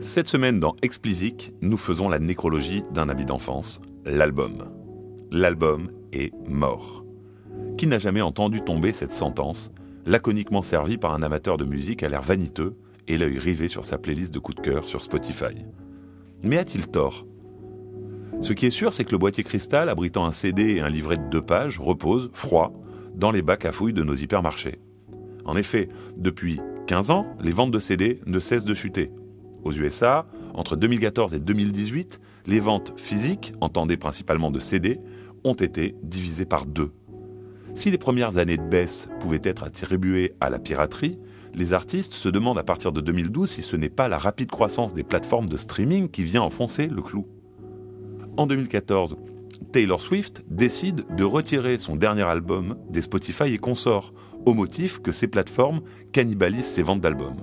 Cette semaine dans Explicit, nous faisons la nécrologie d'un ami d'enfance, l'album. L'album est mort. Qui n'a jamais entendu tomber cette sentence, laconiquement servie par un amateur de musique à l'air vaniteux et l'œil rivé sur sa playlist de coups de cœur sur Spotify? Mais a-t-il tort? Ce qui est sûr, c'est que le boîtier cristal abritant un CD et un livret de deux pages repose, froid, dans les bacs à fouilles de nos hypermarchés. En effet, depuis 15 ans, les ventes de CD ne cessent de chuter. Aux USA, entre 2014 et 2018, les ventes physiques, entendées principalement de CD, ont été divisées par deux. Si les premières années de baisse pouvaient être attribuées à la piraterie, les artistes se demandent à partir de 2012 si ce n'est pas la rapide croissance des plateformes de streaming qui vient enfoncer le clou. En 2014, Taylor Swift décide de retirer son dernier album des Spotify et consorts, au motif que ces plateformes cannibalisent ses ventes d'albums.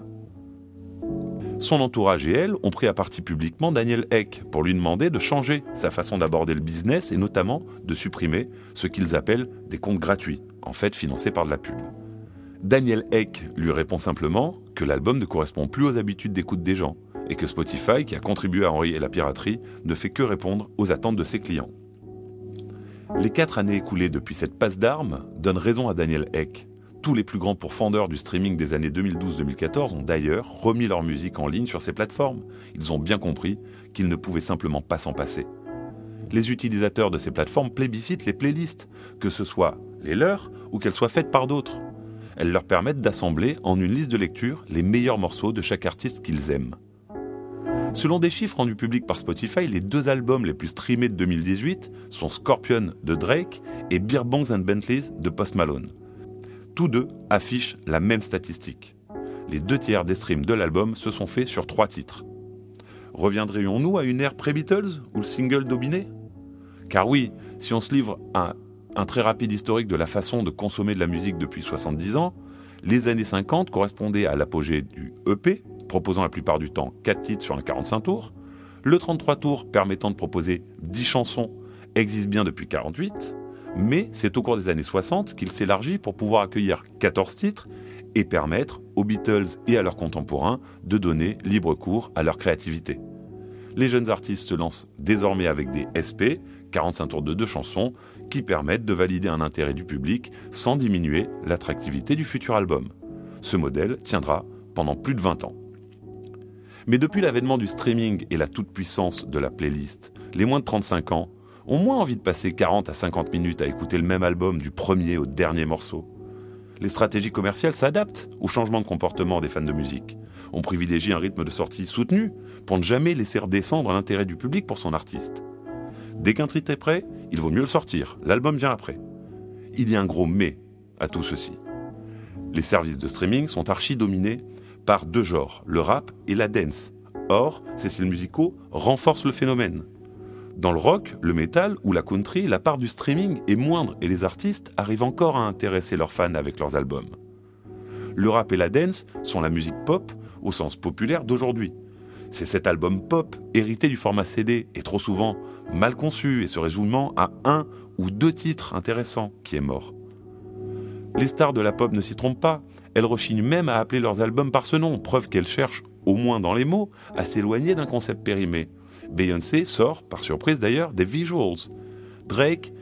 Son entourage et elle ont pris à partie publiquement Daniel Eck pour lui demander de changer sa façon d'aborder le business et notamment de supprimer ce qu'ils appellent des comptes gratuits, en fait financés par de la pub. Daniel Eck lui répond simplement que l'album ne correspond plus aux habitudes d'écoute des gens et que Spotify, qui a contribué à enrayer la piraterie, ne fait que répondre aux attentes de ses clients. Les quatre années écoulées depuis cette passe d'armes donnent raison à Daniel Eck, tous les plus grands pourfendeurs du streaming des années 2012-2014 ont d'ailleurs remis leur musique en ligne sur ces plateformes. Ils ont bien compris qu'ils ne pouvaient simplement pas s'en passer. Les utilisateurs de ces plateformes plébiscitent les playlists, que ce soit les leurs ou qu'elles soient faites par d'autres. Elles leur permettent d'assembler en une liste de lecture les meilleurs morceaux de chaque artiste qu'ils aiment. Selon des chiffres rendus publics par Spotify, les deux albums les plus streamés de 2018 sont Scorpion de Drake et Beer Bongs and Bentleys de Post Malone tous deux affichent la même statistique. Les deux tiers des streams de l'album se sont faits sur trois titres. Reviendrions-nous à une ère pré-Beatles où le single dominait Car oui, si on se livre à un très rapide historique de la façon de consommer de la musique depuis 70 ans, les années 50 correspondaient à l'apogée du EP, proposant la plupart du temps 4 titres sur un 45 tours. Le 33 tours permettant de proposer 10 chansons existe bien depuis 48 mais c'est au cours des années 60 qu'il s'élargit pour pouvoir accueillir 14 titres et permettre aux Beatles et à leurs contemporains de donner libre cours à leur créativité. Les jeunes artistes se lancent désormais avec des SP, 45 tours de deux chansons, qui permettent de valider un intérêt du public sans diminuer l'attractivité du futur album. Ce modèle tiendra pendant plus de 20 ans. Mais depuis l'avènement du streaming et la toute-puissance de la playlist, les moins de 35 ans ont moins envie de passer 40 à 50 minutes à écouter le même album du premier au dernier morceau. Les stratégies commerciales s'adaptent au changement de comportement des fans de musique. On privilégie un rythme de sortie soutenu pour ne jamais laisser redescendre l'intérêt du public pour son artiste. Dès qu'un titre est prêt, il vaut mieux le sortir, l'album vient après. Il y a un gros mais à tout ceci. Les services de streaming sont archi dominés par deux genres, le rap et la dance. Or, ces styles musicaux renforcent le phénomène. Dans le rock, le metal ou la country, la part du streaming est moindre et les artistes arrivent encore à intéresser leurs fans avec leurs albums. Le rap et la dance sont la musique pop au sens populaire d'aujourd'hui. C'est cet album pop hérité du format CD et trop souvent mal conçu et se résumant à un ou deux titres intéressants qui est mort. Les stars de la pop ne s'y trompent pas, elles rechignent même à appeler leurs albums par ce nom, preuve qu'elles cherchent, au moins dans les mots, à s'éloigner d'un concept périmé. Beyoncé sort, par surprise d'ailleurs, des visuals. Drake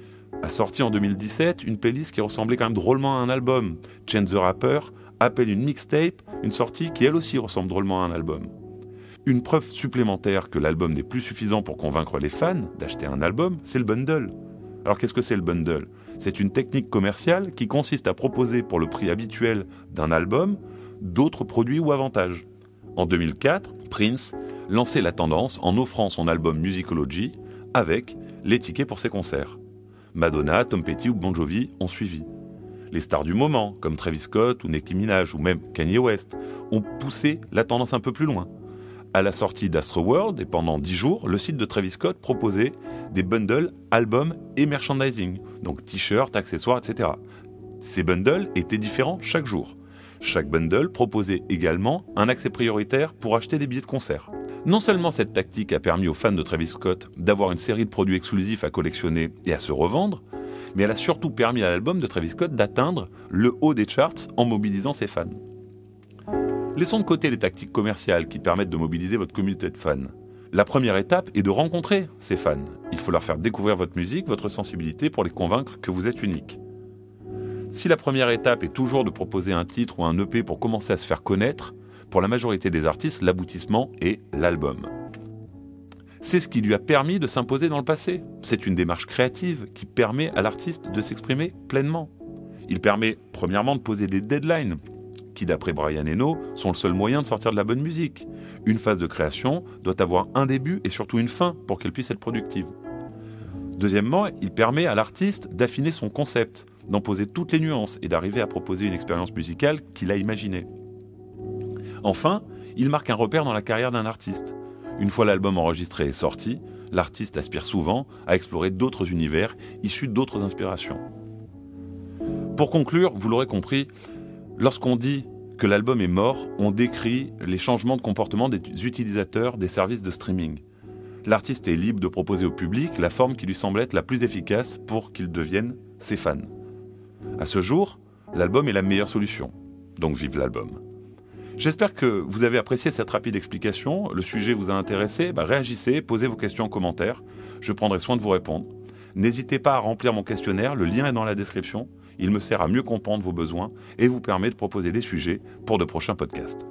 a sorti en 2017 une playlist qui ressemblait quand même drôlement à un album. Chance the Rapper appelle une mixtape une sortie qui elle aussi ressemble drôlement à un album. Une preuve supplémentaire que l'album n'est plus suffisant pour convaincre les fans d'acheter un album, c'est le bundle. Alors qu'est-ce que c'est le bundle? C'est une technique commerciale qui consiste à proposer pour le prix habituel d'un album d'autres produits ou avantages. En 2004, Prince lançait la tendance en offrant son album Musicology avec les tickets pour ses concerts. Madonna, Tom Petty ou Bon Jovi ont suivi. Les stars du moment, comme Travis Scott ou Nicki Minaj ou même Kanye West, ont poussé la tendance un peu plus loin. À la sortie d'Astroworld et pendant 10 jours, le site de Travis Scott proposait des bundles albums et merchandising, donc t-shirts, accessoires, etc. Ces bundles étaient différents chaque jour. Chaque bundle proposait également un accès prioritaire pour acheter des billets de concert. Non seulement cette tactique a permis aux fans de Travis Scott d'avoir une série de produits exclusifs à collectionner et à se revendre, mais elle a surtout permis à l'album de Travis Scott d'atteindre le haut des charts en mobilisant ses fans. Laissons de côté les tactiques commerciales qui permettent de mobiliser votre communauté de fans. La première étape est de rencontrer ces fans. Il faut leur faire découvrir votre musique, votre sensibilité pour les convaincre que vous êtes unique. Si la première étape est toujours de proposer un titre ou un EP pour commencer à se faire connaître, pour la majorité des artistes, l'aboutissement est l'album. C'est ce qui lui a permis de s'imposer dans le passé. C'est une démarche créative qui permet à l'artiste de s'exprimer pleinement. Il permet premièrement de poser des deadlines, qui d'après Brian Eno sont le seul moyen de sortir de la bonne musique. Une phase de création doit avoir un début et surtout une fin pour qu'elle puisse être productive. Deuxièmement, il permet à l'artiste d'affiner son concept, d'en poser toutes les nuances et d'arriver à proposer une expérience musicale qu'il a imaginée. Enfin, il marque un repère dans la carrière d'un artiste. Une fois l'album enregistré et sorti, l'artiste aspire souvent à explorer d'autres univers issus d'autres inspirations. Pour conclure, vous l'aurez compris, lorsqu'on dit que l'album est mort, on décrit les changements de comportement des utilisateurs des services de streaming. L'artiste est libre de proposer au public la forme qui lui semble être la plus efficace pour qu'il devienne ses fans. À ce jour, l'album est la meilleure solution. Donc vive l'album. J'espère que vous avez apprécié cette rapide explication. Le sujet vous a intéressé. Bah, réagissez, posez vos questions en commentaire. Je prendrai soin de vous répondre. N'hésitez pas à remplir mon questionnaire. Le lien est dans la description. Il me sert à mieux comprendre vos besoins et vous permet de proposer des sujets pour de prochains podcasts.